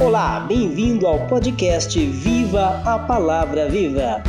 Olá, bem-vindo ao podcast Viva a Palavra Viva.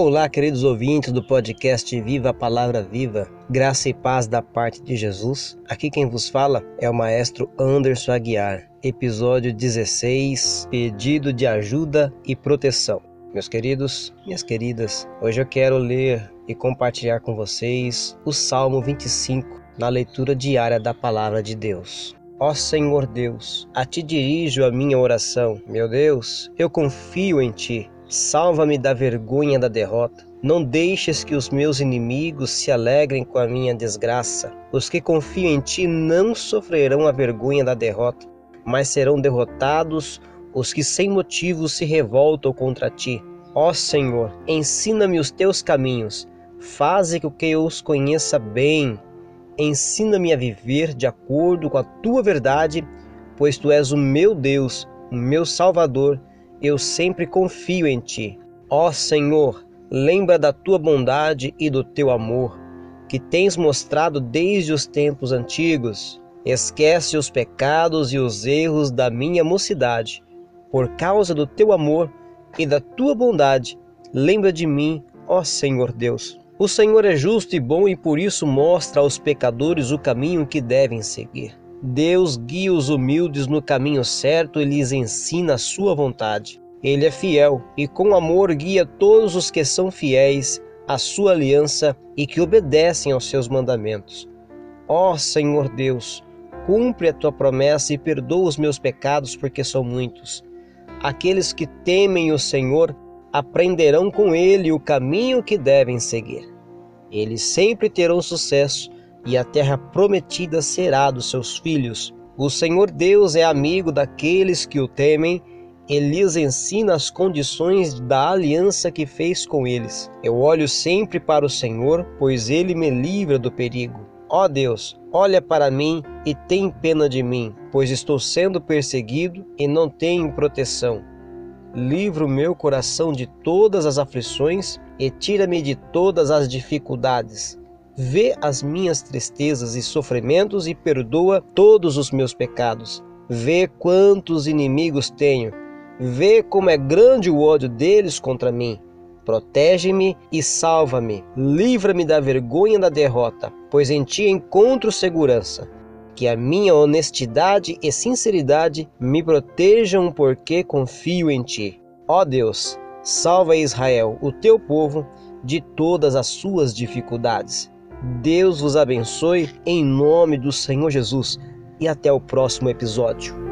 Olá, queridos ouvintes do podcast Viva a Palavra Viva, graça e paz da parte de Jesus. Aqui quem vos fala é o maestro Anderson Aguiar, episódio 16 Pedido de ajuda e proteção. Meus queridos, minhas queridas, hoje eu quero ler e compartilhar com vocês o Salmo 25 na leitura diária da Palavra de Deus. Ó Senhor Deus, a ti dirijo a minha oração. Meu Deus, eu confio em ti. Salva-me da vergonha da derrota. Não deixes que os meus inimigos se alegrem com a minha desgraça. Os que confiam em ti não sofrerão a vergonha da derrota, mas serão derrotados os que sem motivo se revoltam contra ti. Ó Senhor, ensina-me os teus caminhos, faze com que eu os conheça bem. Ensina-me a viver de acordo com a tua verdade, pois tu és o meu Deus, o meu Salvador eu sempre confio em ti. Ó Senhor, lembra da tua bondade e do teu amor, que tens mostrado desde os tempos antigos. Esquece os pecados e os erros da minha mocidade. Por causa do teu amor e da tua bondade, lembra de mim, ó Senhor Deus. O Senhor é justo e bom e por isso mostra aos pecadores o caminho que devem seguir. Deus guia os humildes no caminho certo e lhes ensina a sua vontade. Ele é fiel e com amor guia todos os que são fiéis à sua aliança e que obedecem aos seus mandamentos. Ó Senhor Deus, cumpre a tua promessa e perdoa os meus pecados, porque são muitos. Aqueles que temem o Senhor aprenderão com ele o caminho que devem seguir. Eles sempre terão sucesso e a terra prometida será dos seus filhos. O Senhor Deus é amigo daqueles que o temem e lhes ensina as condições da aliança que fez com eles. Eu olho sempre para o Senhor, pois ele me livra do perigo. Ó Deus, olha para mim e tem pena de mim, pois estou sendo perseguido e não tenho proteção. Livra o meu coração de todas as aflições e tira-me de todas as dificuldades. Vê as minhas tristezas e sofrimentos e perdoa todos os meus pecados. Vê quantos inimigos tenho. Vê como é grande o ódio deles contra mim. Protege-me e salva-me. Livra-me da vergonha da derrota, pois em ti encontro segurança. Que a minha honestidade e sinceridade me protejam, porque confio em ti. Ó Deus, salva Israel, o teu povo, de todas as suas dificuldades. Deus vos abençoe em nome do Senhor Jesus e até o próximo episódio.